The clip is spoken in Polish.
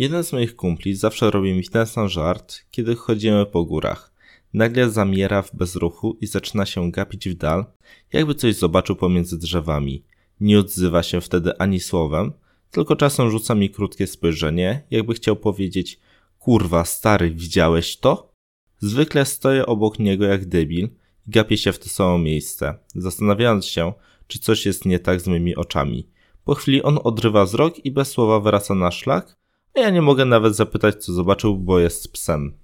Jeden z moich kumpli zawsze robi mi ten sam żart, kiedy chodzimy po górach. Nagle zamiera w bezruchu i zaczyna się gapić w dal, jakby coś zobaczył pomiędzy drzewami. Nie odzywa się wtedy ani słowem, tylko czasem rzuca mi krótkie spojrzenie, jakby chciał powiedzieć: Kurwa, stary, widziałeś to? Zwykle stoję obok niego jak debil i gapię się w to samo miejsce, zastanawiając się, czy coś jest nie tak z moimi oczami. Po chwili on odrywa wzrok i bez słowa wraca na szlak, ja nie mogę nawet zapytać, co zobaczył, bo jest psem.